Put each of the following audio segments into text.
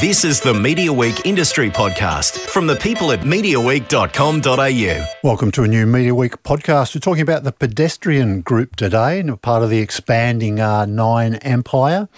This is the Media Week Industry Podcast from the people at MediaWeek.com.au. Welcome to a new Media Week podcast. We're talking about the pedestrian group today and part of the expanding uh, Nine Empire.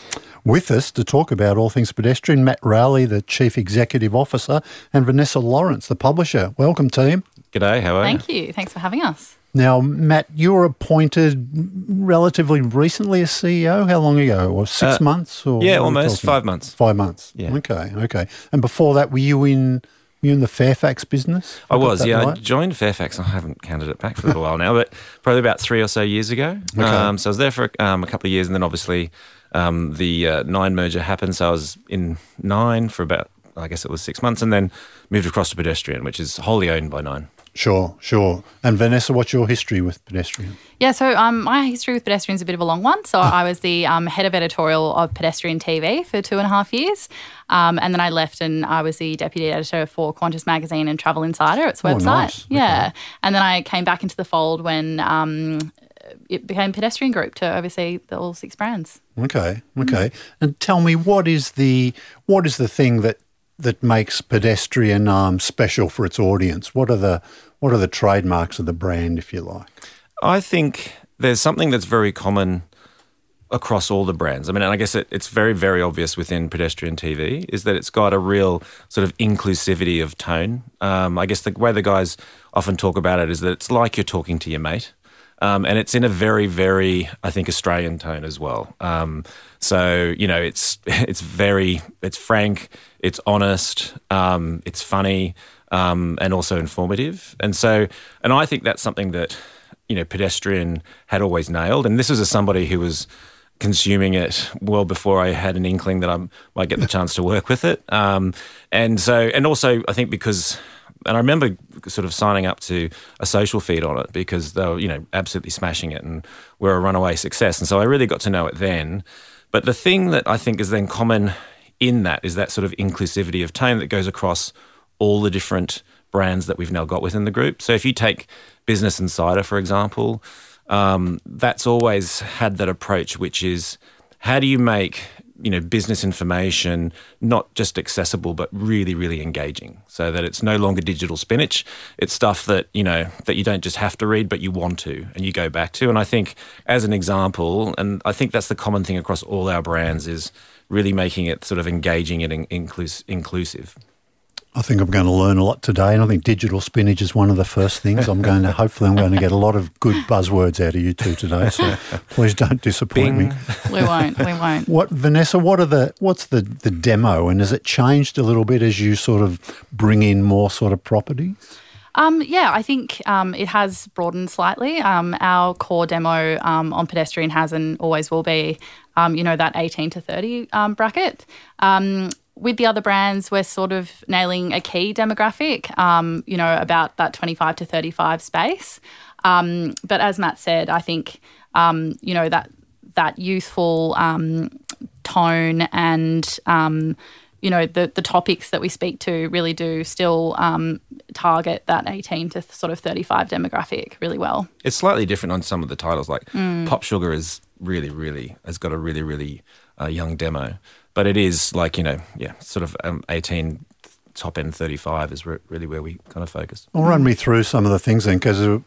With us to talk about all things pedestrian, Matt Rowley, the Chief Executive Officer, and Vanessa Lawrence, the publisher. Welcome, team. G'day, how are you? Thank you. Thanks for having us. Now, Matt, you were appointed relatively recently as CEO. How long ago? Or six Uh, months? Or yeah, what are we almost five months. Five months. Yeah. Okay. Okay. And before that, were you in? You in the Fairfax business? I got was, yeah. I joined Fairfax. I haven't counted it back for a little while now, but probably about three or so years ago. Okay. Um, so I was there for um, a couple of years, and then obviously um, the uh, Nine merger happened. So I was in Nine for about, I guess it was six months, and then moved across to Pedestrian, which is wholly owned by Nine. Sure, sure. And Vanessa, what's your history with pedestrian? Yeah, so um, my history with pedestrian is a bit of a long one. So I was the um, head of editorial of Pedestrian TV for two and a half years. Um, and then I left and I was the deputy editor for Qantas Magazine and Travel Insider, its Oh, website. nice. Yeah. And then I came back into the fold when um, it became Pedestrian Group to oversee the all six brands. Okay, okay. And tell me, what is the what is the thing that that makes pedestrian um, special for its audience? What are the what are the trademarks of the brand, if you like? I think there's something that's very common across all the brands. I mean, and I guess it, it's very, very obvious within pedestrian TV is that it's got a real sort of inclusivity of tone. Um, I guess the way the guys often talk about it is that it's like you're talking to your mate. Um, and it's in a very, very, I think, Australian tone as well. Um, so you know, it's it's very, it's frank, it's honest, um, it's funny, um, and also informative. And so, and I think that's something that you know, pedestrian had always nailed. And this was as somebody who was consuming it well before I had an inkling that I might get the chance to work with it. Um, and so, and also, I think because, and I remember sort of signing up to a social feed on it because they were, you know, absolutely smashing it and were a runaway success. And so I really got to know it then. But the thing that I think is then common in that is that sort of inclusivity of tone that goes across all the different brands that we've now got within the group. So if you take Business Insider, for example, um, that's always had that approach, which is how do you make you know business information not just accessible but really really engaging so that it's no longer digital spinach. It's stuff that you know that you don't just have to read but you want to and you go back to. And i think as an example and i think that's the common thing across all our brands is really making it sort of engaging and in- inclus- inclusive I think I'm going to learn a lot today, and I think digital spinach is one of the first things. I'm going to hopefully I'm going to get a lot of good buzzwords out of you two today. So please don't disappoint Bing. me. We won't. we won't. What Vanessa? What are the what's the the demo, and has it changed a little bit as you sort of bring in more sort of properties? Um, yeah, I think um, it has broadened slightly. Um, our core demo um, on pedestrian has and always will be, um, you know, that 18 to 30 um, bracket. With the other brands, we're sort of nailing a key demographic, um, you know, about that 25 to 35 space. Um, but as Matt said, I think, um, you know, that that youthful um, tone and um, you know the the topics that we speak to really do still um, target that 18 to sort of 35 demographic really well. it's slightly different on some of the titles. Like Pop Sugar is really, really has got a really, really uh, young demo, but it is like you know, yeah, sort of um, eighteen, top end thirty five is re- really where we kind of focus. Well, run me through some of the things then, because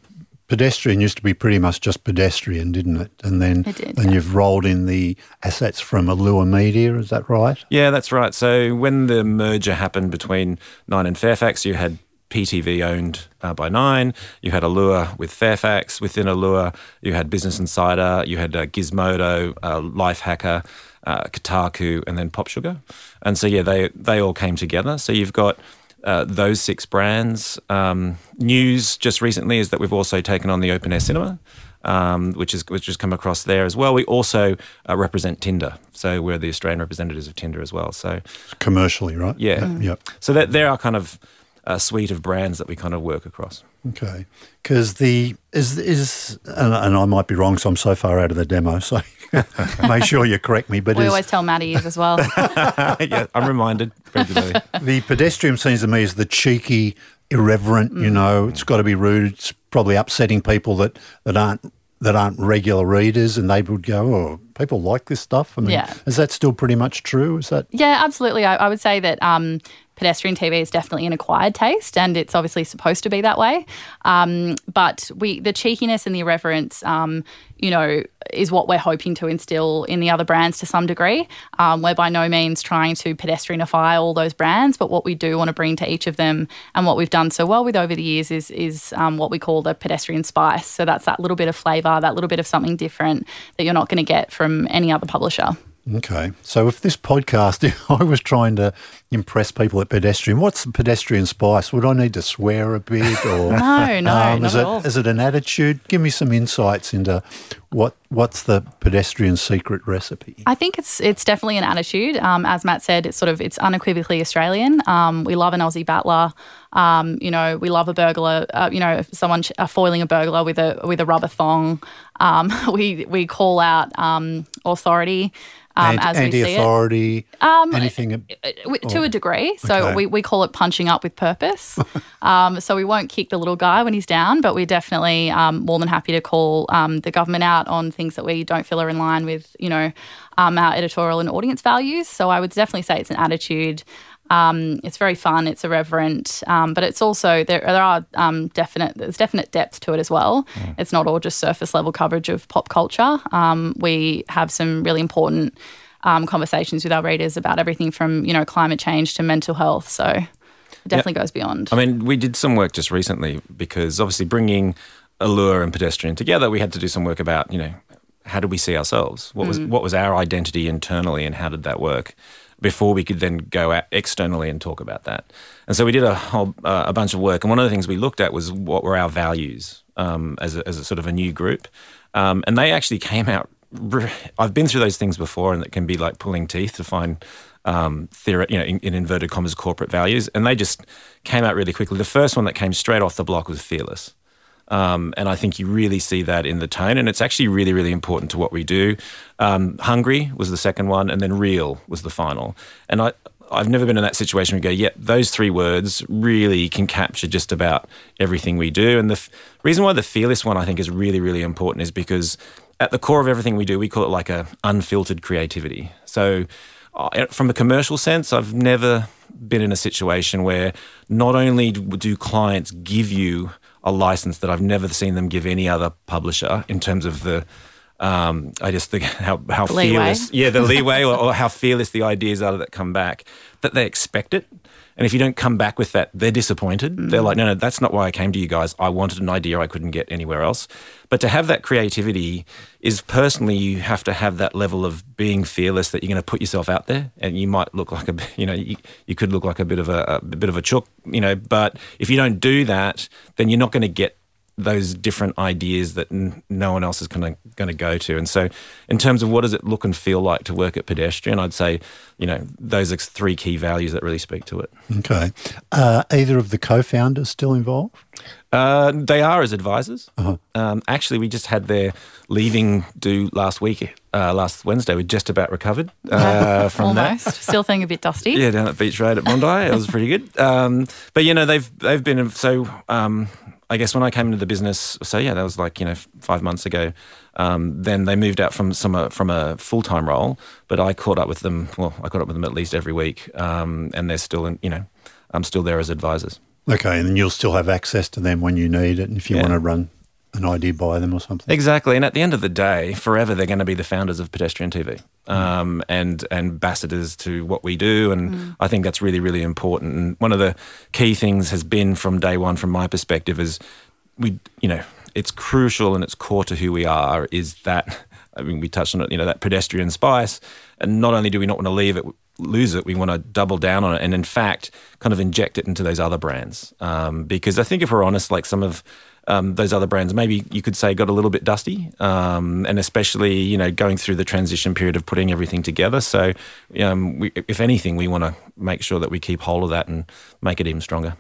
pedestrian used to be pretty much just pedestrian, didn't it? And then It did, then yeah. you've rolled in the assets from Allure Media. Is that right? Yeah, that's right. So when the merger happened between Nine and Fairfax, you had PTV owned uh, by Nine, you had Allure with Fairfax. Within Allure, you had Business Insider, you had uh, Gizmodo, uh, Lifehacker, uh, Kotaku, and then Pop Sugar. And so yeah, they they all came together. So you've got uh, those six brands. Um, news just recently is that we've also taken on the Open Air Cinema. Um, which is which has come across there as well. We also uh, represent Tinder, so we're the Australian representatives of Tinder as well. So Commercially, right? yeah. Yep. So that there are kind of a suite of brands that we kind of work across. Okay, because the is is and, and I might be wrong, so I'm so far out of the demo. So make sure you correct me. But We is always tell Maddie is as well. yeah, I'm reminded regularly. the pedestrian seems to me is the cheeky, irreverent. You know, it's got to be rude. It's probably upsetting people that that aren't that aren't regular readers, and they would go, "Oh, people like this stuff. I mean, Yeah. is that still pretty much true? Is that Yeah, absolutely. I, I would say that um, pedestrian TV is definitely an acquired taste, and it's obviously supposed to be that way. Um, but we, the cheekiness and the irreverence, um, you know, is what we're hoping to instill in the other brands to some degree. Um, we're by no means trying to pedestrianify all those brands, but what we do want to bring to each of them, and what we've done so well with over the years, is is um, what we call the pedestrian spice. So that's that little bit of flavour, that little bit of something different that you're not going to get from any other publisher. Okay? So if this podcast, if I was trying to impress people at pedestrian, what's the pedestrian spice? Would I need to swear a bit, or No, no, not is at it all. is it an attitude? Give me some insights into what what's the pedestrian secret recipe. I think it's it's definitely an attitude. Um, as Matt said, it's sort of it's unequivocally Australian. Um, we love an Aussie battler. Um, you know, we love a burglar. Uh, you know, someone ch- uh, foiling a burglar with a with a rubber thong. Um, we we call out um, authority um, Anti- as it. anti-authority, Um, anything. Uh, w- to a degree. So Okay. we, we call it punching up with purpose. um, so we won't kick the little guy when he's down, but we're definitely um, more than happy to call um, the government out on things that we don't feel are in line with, you know, um, our editorial and audience values. So I would definitely say it's an attitude. Um, it's very fun. It's irreverent, um, but it's also there. There are um, definite. There's definite depth to it as well. It's not all just surface level coverage of pop culture. Um, we have some really important um, conversations with our readers about everything from you know climate change to mental health. So it definitely goes beyond. I mean, we did some work just recently because obviously bringing allure and pedestrian together, we had to do some work about you know how do we see ourselves? What was what was our identity internally, and how did that work? Before we could then go out externally and talk about that, and so we did a whole uh, a bunch of work. And one of the things we looked at was what were our values um, as a, as a sort of a new group, um, and they actually came out. I've been through those things before, and it can be like pulling teeth to find um, theory, you know, in, in inverted commas, corporate values, and they just came out really quickly. The first one that came straight off the block was fearless. Um, and I think you really see that in the tone, and it's actually really, really important to what we do. Um, hungry was the second one, and then real was the final. And I, I've never been in that situation where you go, yeah, those three words really can capture just about everything we do. And the f- reason why the fearless one I think is really, really important is because at the core of everything we do, we call it like a unfiltered creativity. So uh, from a commercial sense, I've never been in a situation where not only do clients give you a license that I've never seen them give any other publisher in terms of the, um, I just think how how Leeway. fearless, yeah, the leeway or, or how fearless the ideas are that come back, that they expect it. And if you don't come back with that, they're disappointed. Mm. They're like, no, no, that's not why I came to you guys. I wanted an idea I couldn't get anywhere else. But to have that creativity is personally, you have to have that level of being fearless that you're going to put yourself out there, and you might look like a, you know, you, you could look like a bit of a, a bit of a chook, you know. But if you don't do that, then you're not going to get those different ideas that n- no one else is going to going to go to. And so, in terms of what does it look and feel like to work at Pedestrian, I'd say, you know, those are three key values that really speak to it. Okay. Uh, either of the co-founders still involved? Uh, they are as advisors. Uh-huh. Um, actually, we just had their leaving due last week, uh, last Wednesday. We just about recovered uh, from that. Almost. Still feeling a bit dusty. Yeah, down at Beach Road at Bondi. it was pretty good. Um, but you know, they've they've been so. Um, I guess when I came into the business, so yeah, that was like you know five months ago. Um, then they moved out from some uh, from a full time role, but I caught up with them. Well, I caught up with them at least every week, um, and they're still in. You know, I'm still there as advisors. Okay, and you'll still have access to them when you need it, and if you Yeah. want to run an idea by them or something. Exactly, and at the end of the day, forever they're going to be the founders of Pedestrian TV um, and ambassadors to what we do, and I think that's really, really important. And one of the key things has been from day one, from my perspective, is we, you know, it's crucial and it's core to who we are. Is that I mean, we touched on it, you know, that pedestrian spice, and not only do we not want to leave it. Lose it, we want to double down on it, and in fact, kind of inject it into those other brands. Um, because I think if we're honest, like some of um, those other brands maybe you could say got a little bit dusty, um, and especially you know going through the transition period of putting everything together. So, um, we, if anything, we want to make sure that we keep hold of that and make it even stronger.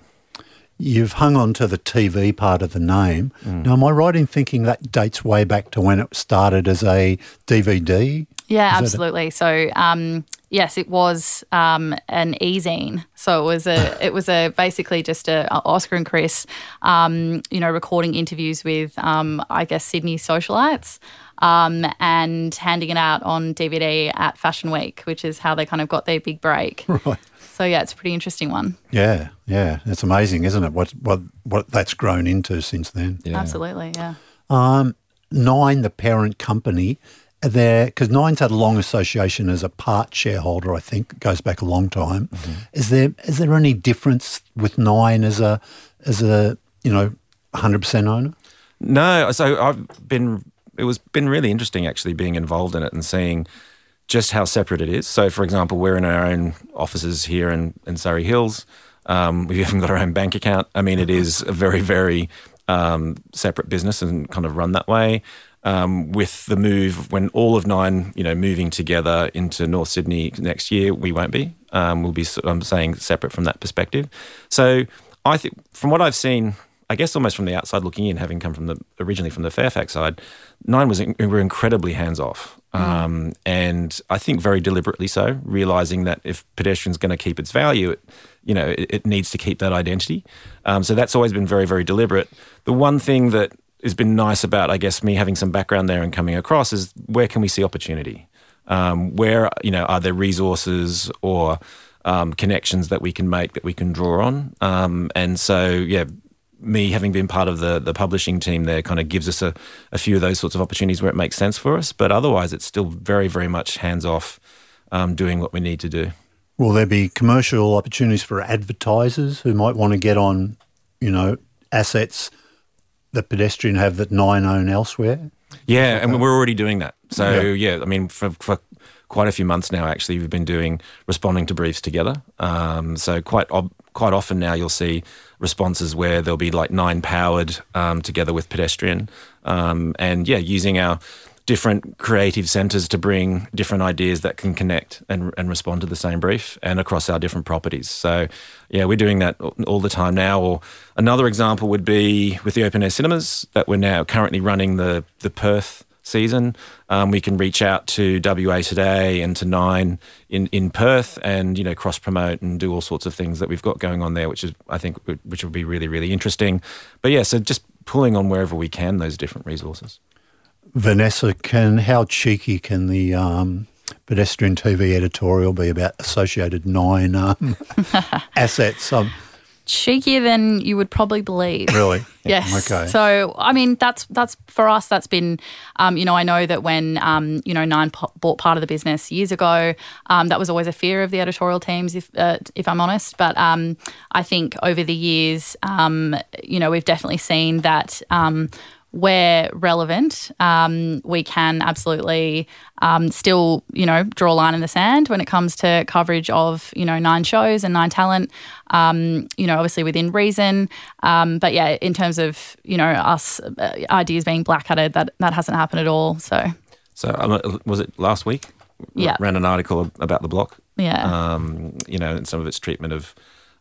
You've hung on to the TV part of the name. Now, am I right in thinking that dates way back to when it started as a DVD Yeah, Is that a- absolutely. So, um, yes, it was um, an e-zine. So it was a, it was a basically just a, a Oscar and Chris, um, you know, recording interviews with, um, I guess, Sydney socialites. Um, and handing it out on DVD at Fashion Week, which is how they kind of got their big break. Right. So yeah, it's a pretty interesting one. Yeah, yeah. It's amazing, isn't it? What what what that's grown into since then. Yeah. Absolutely, yeah. Um, Nine, the parent company, there because Nine's had a long association as a part shareholder. I think goes back a long time. Is there is there any difference with Nine as a as a you know hundred percent owner? No, so I've been. It was been really interesting actually being involved in it and seeing just how separate it is. So, for example, we're in our own offices here in, in Surry Hills. Um, we haven't got our own bank account. I mean, it is a very, very um, separate business and kind of run that way. Um, with the move, when all of Nine, you know, moving together into North Sydney next year, we won't be. Um, we'll be, I'm saying, separate from that perspective. So, I think from what I've seen, I guess almost from the outside looking in, having come from the originally from the Fairfax side, Nine was in, were incredibly hands off, um, and I think very deliberately so, realizing that if pedestrian's going to keep its value, it, you know, it, it needs to keep that identity. Um, so that's always been very very deliberate. The one thing that has been nice about, I guess, me having some background there and coming across is where can we see opportunity? Um, where you know are there resources or um, connections that we can make that we can draw on? Um, and so yeah, me having been part of the the publishing team there kind of gives us a, a few of those sorts of opportunities where it makes sense for us. But otherwise, it's still very very much hands off, um, doing what we need to do. Will there be commercial opportunities for advertisers who might want to get on, you know, assets that pedestrian have that Nine own elsewhere? Yeah, and we're already doing that. So yeah, I mean, for, for quite a few months now, actually, we've been doing responding to briefs together. Um, so quite ob- quite often now, you'll see responses where there'll be like nine powered um, together with pedestrian, um, and yeah, using our different creative centres to bring different ideas that can connect and, and respond to the same brief and across our different properties. So, yeah, we're doing that all the time now. Or another example would be with the open air cinemas that we're now currently running the the Perth season. Um, we can reach out to WA Today and to Nine in, in Perth and you know cross promote and do all sorts of things that we've got going on there, which is I think which will be really really interesting. But yeah, so just pulling on wherever we can those different resources. Vanessa, can how cheeky can the um, pedestrian TV editorial be about Associated Nine um, assets? Um, Cheekier than you would probably believe. really? Yes. Okay. So, I mean, that's that's for us. That's been, um, you know, I know that when um, you know Nine po- bought part of the business years ago, um, that was always a fear of the editorial teams, if uh, if I'm honest. But um, I think over the years, um, you know, we've definitely seen that. Where relevant, um, we can absolutely um, still, you know, draw a line in the sand when it comes to coverage of, you know, nine shows and nine talent. Um, you know, obviously within reason. Um, but yeah, in terms of you know us uh, ideas being blackheaded, that that hasn't happened at all. So So um, was it last week? Yeah. ran an article about the block. yeah, um, you know, and some of its treatment of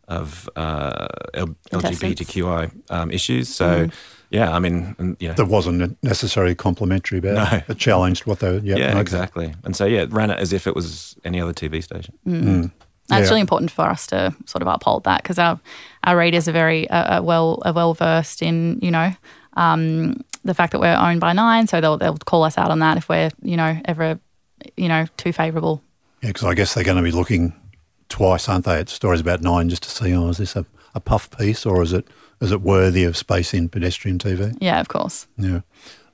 of uh, L- LGBTQI um, issues. So, yeah, I mean, and, you know, That wasn't necessarily complimentary about No. it. It challenged what they yeah, yeah, okay. exactly. And so, yeah, it ran it as if it was any other TV station. that's Yeah. really important for us to sort of uphold that because our our readers are very uh, uh, well are well versed in you know. Um, the fact that we're owned by Nine, so they'll they'll call us out on that if we're you know ever you know too favourable. Yeah, because I guess they're going to be looking twice, aren't they, at stories about Nine just to see, oh, is this a, a puff piece or is it is it worthy of space in pedestrian TV? Yeah, of course. Yeah.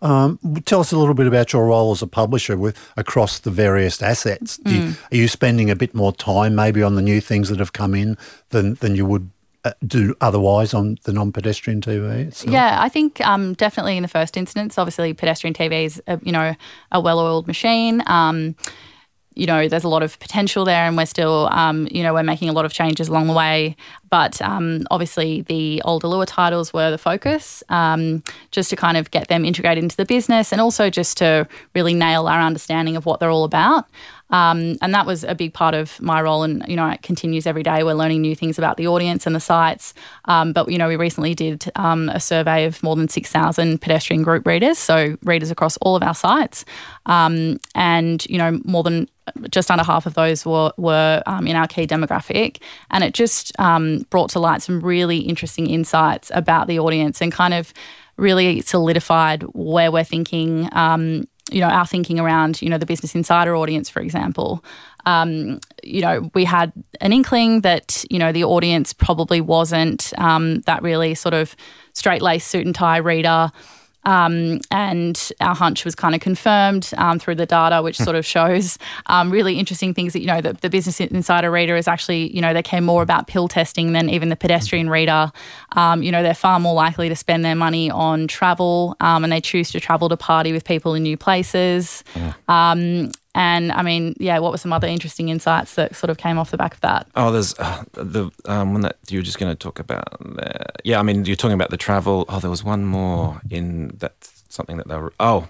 Um, tell us a little bit about your role as a publisher with across the various assets. Do you, are you spending a bit more time maybe on the new things that have come in than than you would uh, do otherwise on the non-pedestrian TV? itself? Yeah, I think um, definitely in the first instance, obviously pedestrian TV is a, you know a well-oiled machine. Um, you know, there's a lot of potential there, and we're still, um, you know, we're making a lot of changes along the way. But um, obviously, the old Allure titles were the focus, um, just to kind of get them integrated into the business, and also just to really nail our understanding of what they're all about. Um, and that was a big part of my role. And, you know, it continues every day. We're learning new things about the audience and the sites. Um, but, you know, we recently did um, a survey of more than 6,000 pedestrian group readers, so readers across all of our sites. Um, and, you know, more than just under half of those were, were um, in our key demographic. And it just um, brought to light some really interesting insights about the audience and kind of really solidified where we're thinking, um, you know, our thinking around, you know, the Business Insider audience, for example. Um, you know, we had an inkling that, you know, the audience probably wasn't um, that really sort of straight laced suit and tie reader. Um, and our hunch was kind of confirmed um, through the data, which sort of shows um, really interesting things that, you know, the, the, Business Insider reader is actually, you know, they care more about pill testing than even the pedestrian reader. Um, you know, they're far more likely to spend their money on travel um, and they choose to travel to party with people in new places. Um, and I mean, yeah, what were some other interesting insights that sort of came off the back of that? Oh, there's uh, the um, one that you were just going to talk about. There. Yeah, I mean, you're talking about the travel. Oh, there was one more in that something that they were. Oh,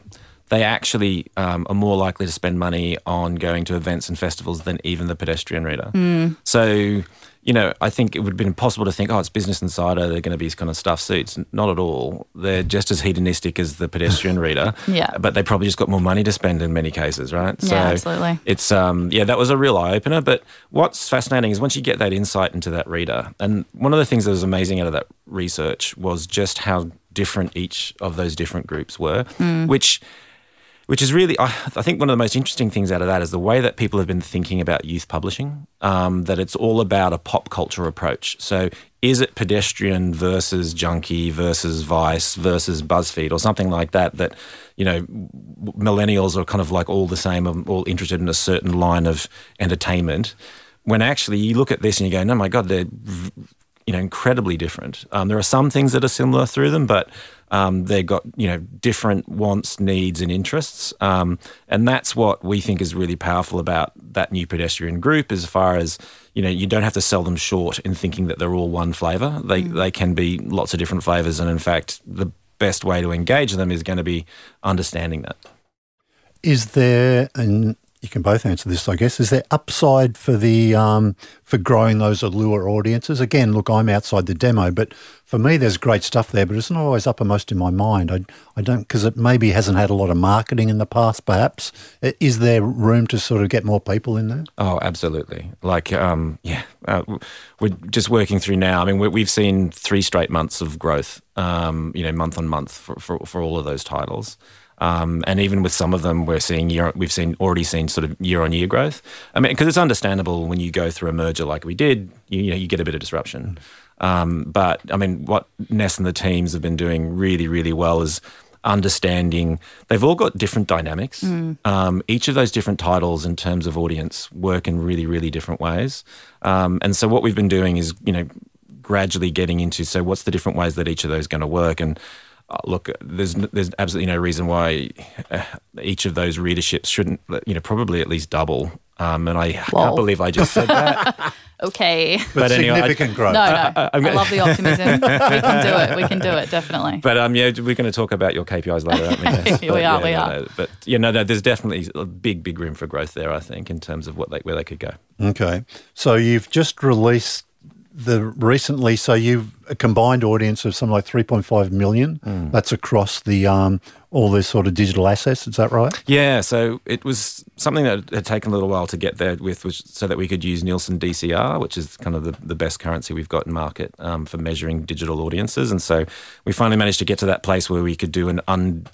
they actually um, are more likely to spend money on going to events and festivals than even the pedestrian reader. Mm. So you know, I think it would have been impossible to think, oh, it's Business Insider, they're going to be kind of stuffed suits. Not at all. They're just as hedonistic as the pedestrian reader. yeah. But they probably just got more money to spend in many cases, right? So yeah, absolutely. It's, um, yeah, that was a real eye opener. But what's fascinating is once you get that insight into that reader, and one of the things that was amazing out of that research was just how different each of those different groups were, mm. which which is really, I, I, think, one of the most interesting things out of that is the way that people have been thinking about youth publishing. Um, that it's all about a pop culture approach. So, is it pedestrian versus Junkee versus Vice versus BuzzFeed or something like that? That you know, millennials are kind of like all the same, um, all interested in a certain line of entertainment. When actually you look at this and you go, no my god, they're you know incredibly different." Um, there are some things that are similar through them, but um, they've got you know different wants, needs, and interests, um, and that's what we think is really powerful about that new pedestrian group. As far as you know, you don't have to sell them short in thinking that they're all one flavour. They mm. they can be lots of different flavours, and in fact, the best way to engage them is going to be understanding that. Is there an you can both answer this, I guess. Is there upside for the um, for growing those allure audiences? Again, look, I'm outside the demo, but for me, there's great stuff there, but it's not always uppermost in my mind. I, I don't because it maybe hasn't had a lot of marketing in the past. Perhaps is there room to sort of get more people in there? Oh, absolutely. Like, um, yeah, uh, we're just working through now. I mean, we have seen three straight months of growth. Um, you know, month on month for, for, for all of those titles. Um, and even with some of them, we're seeing year, we've seen already seen sort of year on year growth. I mean, because it's understandable when you go through a merger like we did, you, you know, you get a bit of disruption. Um, but I mean, what Ness and the teams have been doing really, really well is understanding they've all got different dynamics. Mm. Um, each of those different titles, in terms of audience, work in really, really different ways. Um, and so, what we've been doing is, you know, gradually getting into so what's the different ways that each of those going to work and uh, look, there's there's absolutely no reason why uh, each of those readerships shouldn't, you know, probably at least double. Um, and I Whoa. can't believe I just said that. okay, but, but anyway, significant I, growth. No, no, I, I, love the optimism. we can do it. We can do it definitely. But um, yeah, we're going to talk about your KPIs later, aren't we? Yes. we but, are. Yeah, we are. No, but you know, no, there's definitely a big, big room for growth there. I think in terms of what they, where they could go. Okay, so you've just released the recently, so you've a combined audience of something like 3.5 million. Mm. That's across the um, all the sort of digital assets. Is that right? Yeah. So it was something that had taken a little while to get there with, which, so that we could use Nielsen DCR, which is kind of the, the best currency we've got in market um, for measuring digital audiences. And so we finally managed to get to that place where we could do an un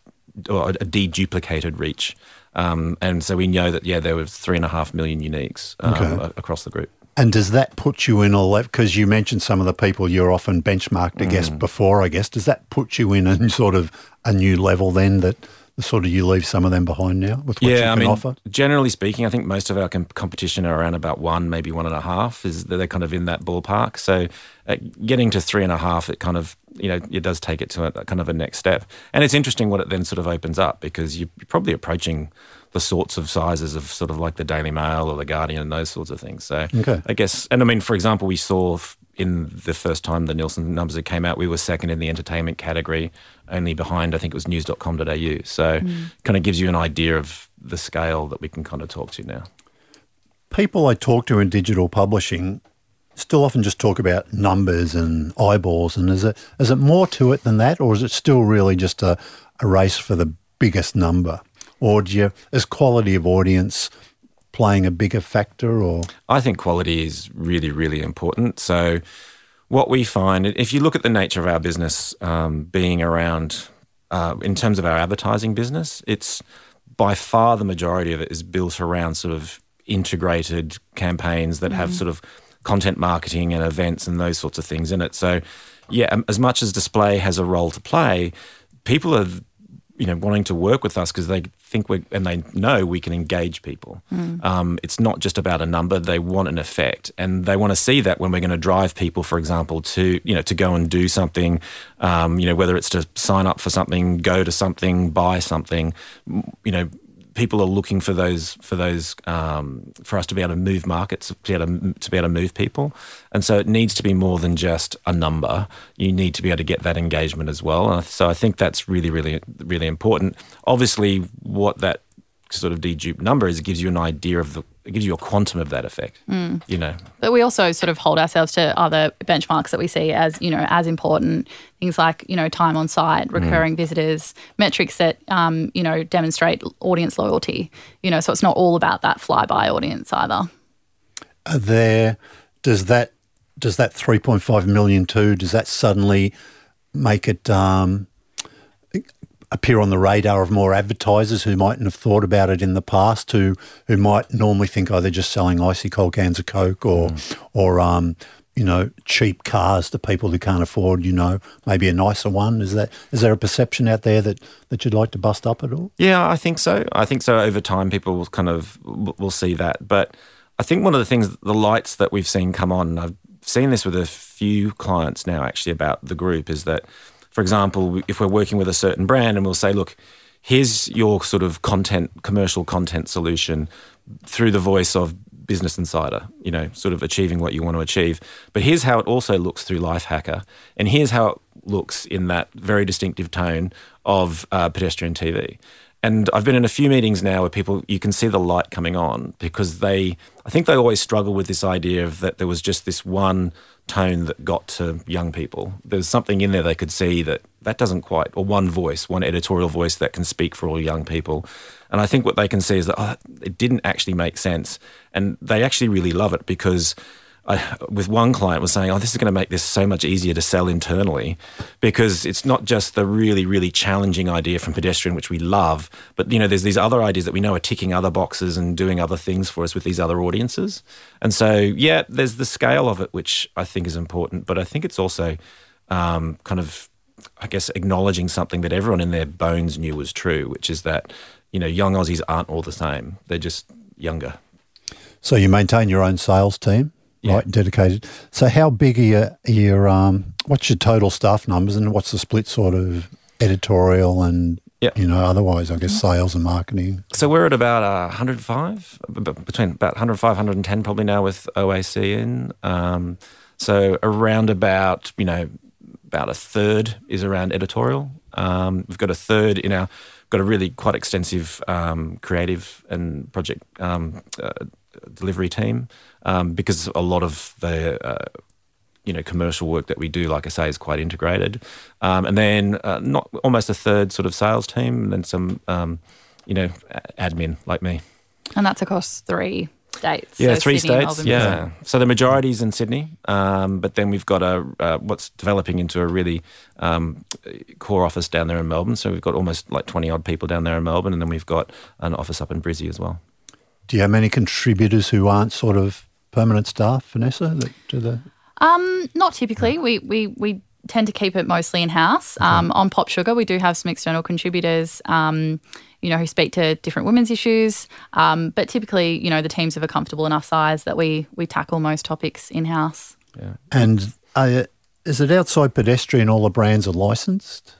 or a deduplicated reach. Um, and so we know that yeah, there was three and a half million uniques um, okay. across the group. And does that put you in all that? Because you mentioned some of the people you're often benchmarked against mm. before, I guess. Does that put you in a sort of a new level then that sort of you leave some of them behind now with what yeah, you can I mean, offer? Generally speaking, I think most of our com- competition are around about one, maybe one and a half. Is they're kind of in that ballpark. So uh, getting to three and a half, it kind of you know it does take it to a, kind of a next step. And it's interesting what it then sort of opens up because you're probably approaching the sorts of sizes of sort of like the Daily Mail or the Guardian and those sorts of things. So okay. I guess, and I mean, for example, we saw in the first time the Nielsen numbers that came out, we were second in the entertainment category, only behind I think it was news.com.au. So mm. kind of gives you an idea of the scale that we can kind of talk to now. people I talk to in digital publishing still often just talk about numbers and eyeballs. And is it is it more to it than that, or is it still really just a, a race for the biggest number? Or do you, is quality of audience playing a bigger factor? Or I think quality is really, really important. So, what we find, if you look at the nature of our business um, being around, uh, in terms of our advertising business, it's by far the majority of it is built around sort of integrated campaigns that mm-hmm. have sort of content marketing and events and those sorts of things in it. So, yeah, um, as much as display has a role to play, people are you know wanting to work with us because they think we and they know we can engage people. Mm. Um, it's not just about a number; they want an effect, and they want to see that when we're going to drive people, for example, to you know to go and do something. Um, you know, whether it's to sign up for something, go to something, buy something. You know, people are looking for those for those um, for us to be able to move markets, to be able to, to, be able to move people, and so it needs to be more than just a number. You need to be able to get that engagement as well. So I think that's really, really, really important. Obviously, what that sort of dedupe number is, it gives you an idea of the it gives you a quantum of that effect. Mm. You know, but we also sort of hold ourselves to other benchmarks that we see as you know as important things like you know time on site, mm. recurring mm. visitors, metrics that um, you know demonstrate audience loyalty. You know, so it's not all about that flyby audience either. Are there does that does that three point five million too? Does that suddenly make it um, appear on the radar of more advertisers who mightn't have thought about it in the past, who who might normally think, oh, they're just selling icy cold cans of Coke or mm. or um, you know cheap cars to people who can't afford you know maybe a nicer one. Is that is there a perception out there that that you'd like to bust up at all? Yeah, I think so. I think so. Over time, people will kind of will see that, but. I think one of the things, the lights that we've seen come on, I've seen this with a few clients now actually about the group, is that for example, if we're working with a certain brand and we'll say, look, here's your sort of content, commercial content solution through the voice of Business Insider, you know, sort of achieving what you want to achieve. But here's how it also looks through Lifehacker. And here's how it looks in that very distinctive tone of uh, pedestrian TV. And I've been in a few meetings now where people, you can see the light coming on because they, I think they always struggle with this idea of that there was just this one tone that got to young people. There's something in there they could see that that doesn't quite, or one voice, one editorial voice that can speak for all young people. And I think what they can see is that oh, it didn't actually make sense. And they actually really love it because I, with one client was saying, "Oh, this is going to make this so much easier to sell internally, because it's not just the really, really challenging idea from pedestrian, which we love, but you know, there's these other ideas that we know are ticking other boxes and doing other things for us with these other audiences. And so, yeah, there's the scale of it, which I think is important, but I think it's also um, kind of, I guess, acknowledging something that everyone in their bones knew was true, which is that you know, young Aussies aren't all the same; they're just younger. So you maintain your own sales team yeah. right? Dedicated. So, how big are your, your um, what's your total staff numbers, and what's the split sort of editorial and Yep. You know, otherwise, I guess sales and marketing. So we're at about uh, 105, between about 105, 110 probably now with OAC in. Um, so around about, you know, about a third is around editorial. Um, we've got a third in our, got a really quite extensive um, creative and project um, uh, delivery team um, because a lot of the uh, you know commercial work that we do, like I say, is quite integrated. Um, and then uh, not almost a third sort of sales team, and then some um, you know admin like me. And that's across three states. Yeah, so three Sydney, states. Melbourne, yeah, Melbourne. so the majority is in Sydney, um, but then we've got a uh, what's developing into a really um, core office down there in Melbourne. So we've got almost like twenty odd people down there in Melbourne, and then we've got an office up in Brizzy as well. Do you have many contributors who aren't sort of permanent staff, Vanessa? That do the um, not typically. We we we tend to keep it mostly in house. Okay. Um, on Pop Sugar, we do have some external contributors. Um, you know, who speak to different women's issues. Um, but typically, you know, the teams of a comfortable enough size that we we tackle most topics in house. Yeah. And uh, is it outside pedestrian? All the brands are licensed.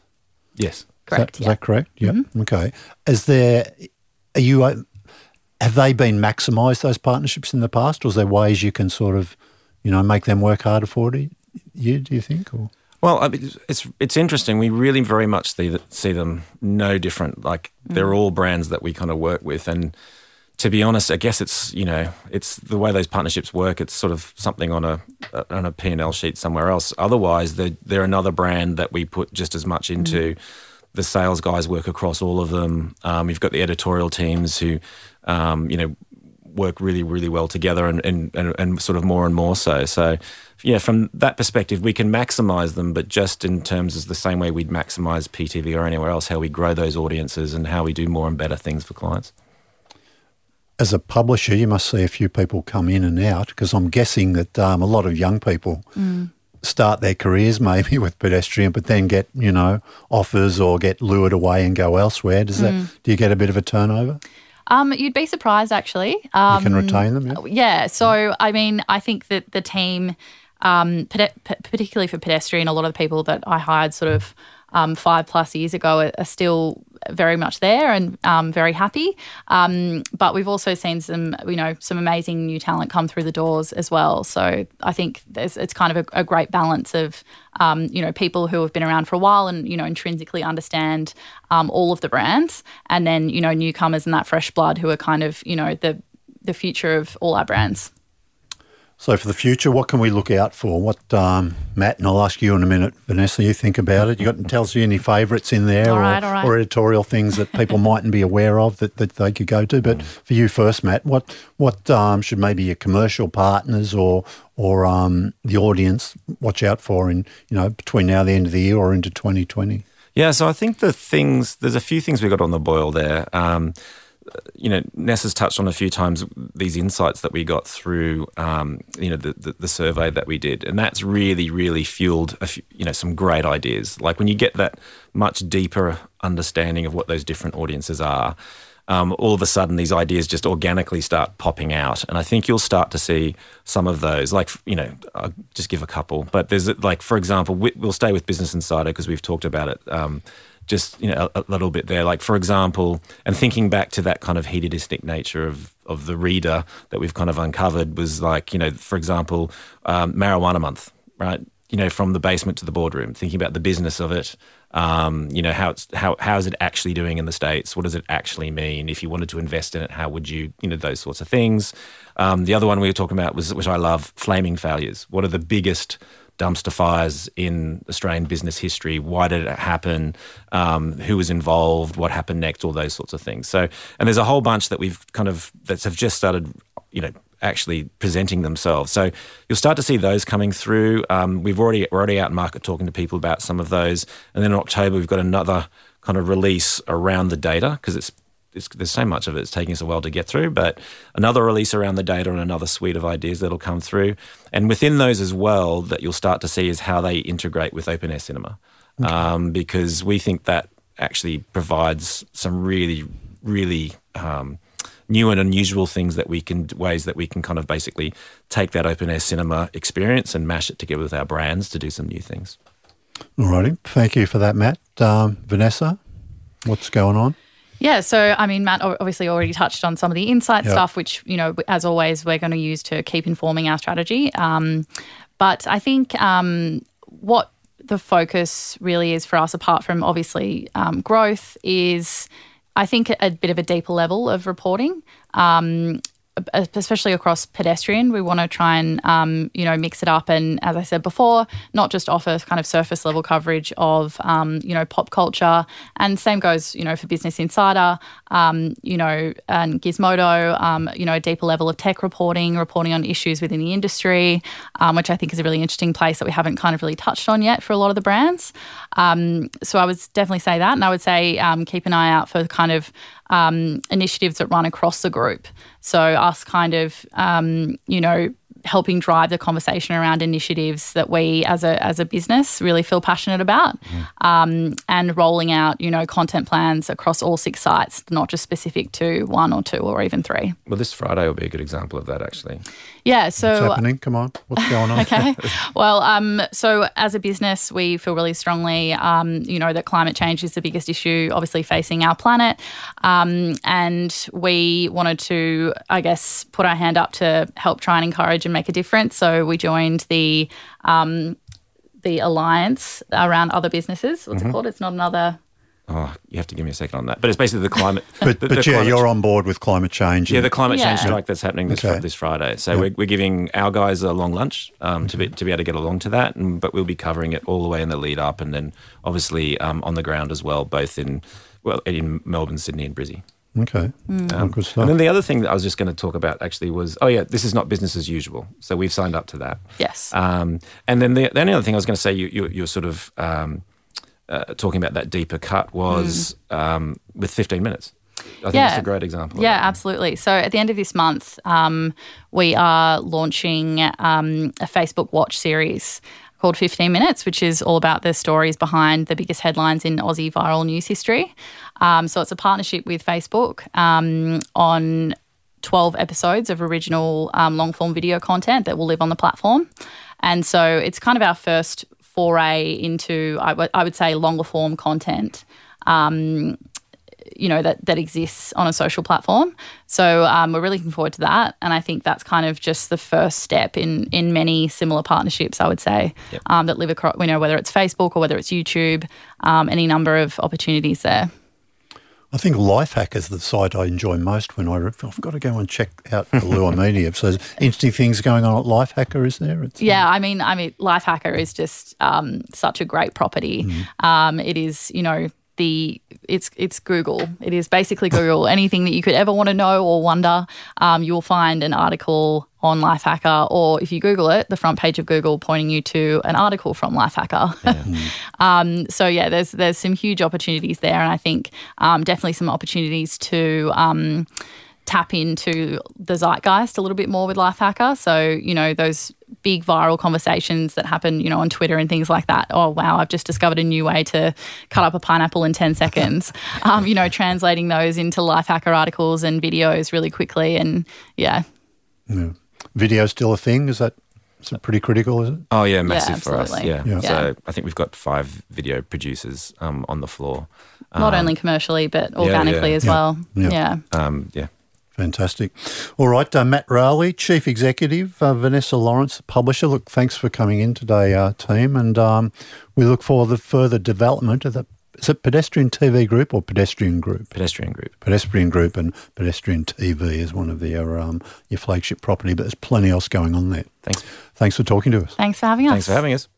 Yes, correct. Is that, yeah. is that correct? Yep. Mm-hmm. Okay. Is there? Are you? Uh, have they been maximised those partnerships in the past, or is there ways you can sort of, you know, make them work harder for you? Do you think? Or well, I mean, it's it's interesting. We really very much see that, see them no different. Like mm. they're all brands that we kind of work with, and to be honest, I guess it's you know it's the way those partnerships work. It's sort of something on a on a P and L sheet somewhere else. Otherwise, they're, they're another brand that we put just as much into. Mm. The sales guys work across all of them. Um, you've got the editorial teams who, um, you know, work really, really well together and, and, and, and, sort of more and more so. So, yeah, from that perspective, we can maximize them, but just in terms of the same way we'd maximize PTV or anywhere else, how we grow those audiences and how we do more and better things for clients. As a publisher, you must see a few people come in and out because I'm guessing that um, a lot of young people mm. start their careers maybe with pedestrian, but then get you know offers or get lured away and go elsewhere. Does mm. that do you get a bit of a turnover? Um, you'd be surprised, actually. Um, you can retain them, yeah. Yeah. So, I mean, I think that the team, um, particularly for pedestrian, a lot of the people that I hired sort of um, five plus years ago are, are still very much there and um, very happy. Um, but we've also seen some, you know, some amazing new talent come through the doors as well. So I think it's kind of a, a great balance of, um, you know, people who have been around for a while and you know intrinsically understand um, all of the brands, and then you know newcomers and that fresh blood who are kind of you know the the future of all our brands. So for the future, what can we look out for? What um, Matt and I'll ask you in a minute, Vanessa. You think about it. You got to tell us any favourites in there, all or, right, all right. or, editorial things that people mightn't be aware of that, that they could go to. But mm. for you first, Matt, what what um, should maybe your commercial partners or or um, the audience watch out for in you know between now and the end of the year or into twenty twenty? Yeah, so I think the things there's a few things we got on the boil there. Um, you know, Ness has touched on a few times these insights that we got through, um, you know, the, the, the, survey that we did, and that's really, really fueled, few, you know, some great ideas. Like when you get that much deeper understanding of what those different audiences are, um, all of a sudden these ideas just organically start popping out, and I think you'll start to see some of those. Like, you know, I'll just give a couple, but there's like, for example, we'll stay with Business Insider because we've talked about it. Um, just you know a, a, little bit there. Like for example, and thinking back to that kind of hedonistic nature of of the reader that we've kind of uncovered was like you know for example, um, marijuana month, right? You know, from the basement to the boardroom, thinking about the business of it. Um, you know how it's how how is it actually doing in the states? What does it actually mean? If you wanted to invest in it, how would you? You know those sorts of things. Um, the other one we were talking about was which I love, flaming failures. What are the biggest dumpster fires in Australian business history. Why did it happen? Um, who was involved? What happened next? All those sorts of things. So, and there's a whole bunch that we've kind of that have just started, you know, actually presenting themselves. So you'll start to see those coming through. Um, we've already we're already out in market talking to people about some of those, and then in October we've got another kind of release around the data because it's there's so much of it. It's taking us a while to get through, but another release around the data and another suite of ideas that'll come through. And within those as well, that you'll start to see is how they integrate with open air cinema, okay. um, because we think that actually provides some really, really um, new and unusual things that we can ways that we can kind of basically take that open air cinema experience and mash it together with our brands to do some new things. All righty, thank you for that, Matt. Um, Vanessa, what's going on? Yeah, so I mean, Matt obviously already touched on some of the insight yep. stuff, which you know, as always, we're going to use to keep informing our strategy. Um, but I think um, what the focus really is for us, apart from obviously um, growth, is I think a bit of a deeper level of reporting. Um, especially across pedestrian, we want to try and um, you know mix it up and, as I said before, not just offer kind of surface level coverage of um, you know pop culture, and same goes you know for Business Insider, um, you know and Gizmodo, um, you know a deeper level of tech reporting, reporting on issues within the industry, um, which I think is a really interesting place that we haven't kind of really touched on yet for a lot of the brands. Um, so I would definitely say that, and I would say keep an eye out for kind of um, initiatives that run across the group. So, us kind of, um, you know, helping drive the conversation around initiatives that we as a as a business really feel passionate about mm. um, and rolling out you know content plans across all six sites not just specific to one or two or even three well this friday will be a good example of that actually yeah so what's happening come on what's going on okay well um, so as a business we feel really strongly um, you know that climate change is the biggest issue obviously facing our planet um, and we wanted to i guess put our hand up to help try and encourage and make a difference. So we joined the um, the alliance around other businesses. What's mm-hmm. it called? It's not another. Oh, you have to give me a second on that. But it's basically the climate. But, the, but the yeah, climate you're on board with climate change. Yeah, the climate change Yeah. strike that's happening this, Okay. this Friday. So we're, we're giving our guys a long lunch um, to be to be able to get along to that, and, but we'll be covering it all the way in the lead up, and then obviously um, on the ground as well, both in well in Melbourne, Sydney, and Brizzy. okay. Good stuff. And then the other thing that I was just going to talk about actually was oh yeah, this is not business as usual. So we've signed up to that. Yes. Um, and then the, the only other thing I was going to say, you, you, you're sort of um, uh, talking about that deeper cut was um, with 15 minutes. I think Yeah. that's a great example. Yeah, absolutely. So at the end of this month, um, we are launching um, a Facebook Watch series called 15 Minutes, which is all about the stories behind the biggest headlines in Aussie viral news history. Um, so it's a partnership with Facebook um, on 12 episodes of original um, long form video content that will live on the platform. And so it's kind of our first foray into, I would- I would say, longer form content you know that that exists on a social platform. So um, we're really looking forward to that, and I think that's kind of just the first step in in many similar partnerships. I would say um, that live across, you know, whether it's Facebook or whether it's YouTube, um, any number of opportunities there. I think Lifehack is the site I enjoy most when I, re- I've got to go and check out the Lua Media. So there's interesting things going on at Lifehacker, is there? It's, Yeah, I mean, I mean, Lifehacker is just um, such a great property. Um, it is, you know, the it's it's Google. It is basically Google. Anything that you could ever want to know or wonder, um, you'll find an article on Lifehacker, or if you Google it, the front page of Google pointing you to an article from Lifehacker. um, so yeah, there's there's some huge opportunities there, and I think um, definitely some opportunities to. Um, tap into the zeitgeist a little bit more with Lifehacker. So, you know, those big viral conversations that happen, you know, on Twitter and things like that. Oh, wow, I've just discovered a new way to cut up a pineapple in 10 seconds. um, you know, translating those into Lifehacker articles and videos really quickly. And yeah, Yeah. Video still a thing? Is that it pretty critical, is it? Oh yeah, massive for us. Yeah. Yeah. So I think we've got five video producers um, on the floor. not only commercially, but organically yeah. as Yeah. well. Yeah. yeah. Um, yeah. Fantastic. All right, uh, Matt Rowley, Chief Executive, uh, Vanessa Lawrence, publisher. Look, thanks for coming in today, uh, team, and um, we look forward to the further development of the is it Pedestrian TV Group or Pedestrian Group? Pedestrian group. Pedestrian Group and Pedestrian TV is one of their um, your flagship property, but there's plenty else going on there. Thanks. Thanks for talking to us. Thanks for having us. Thanks for having us.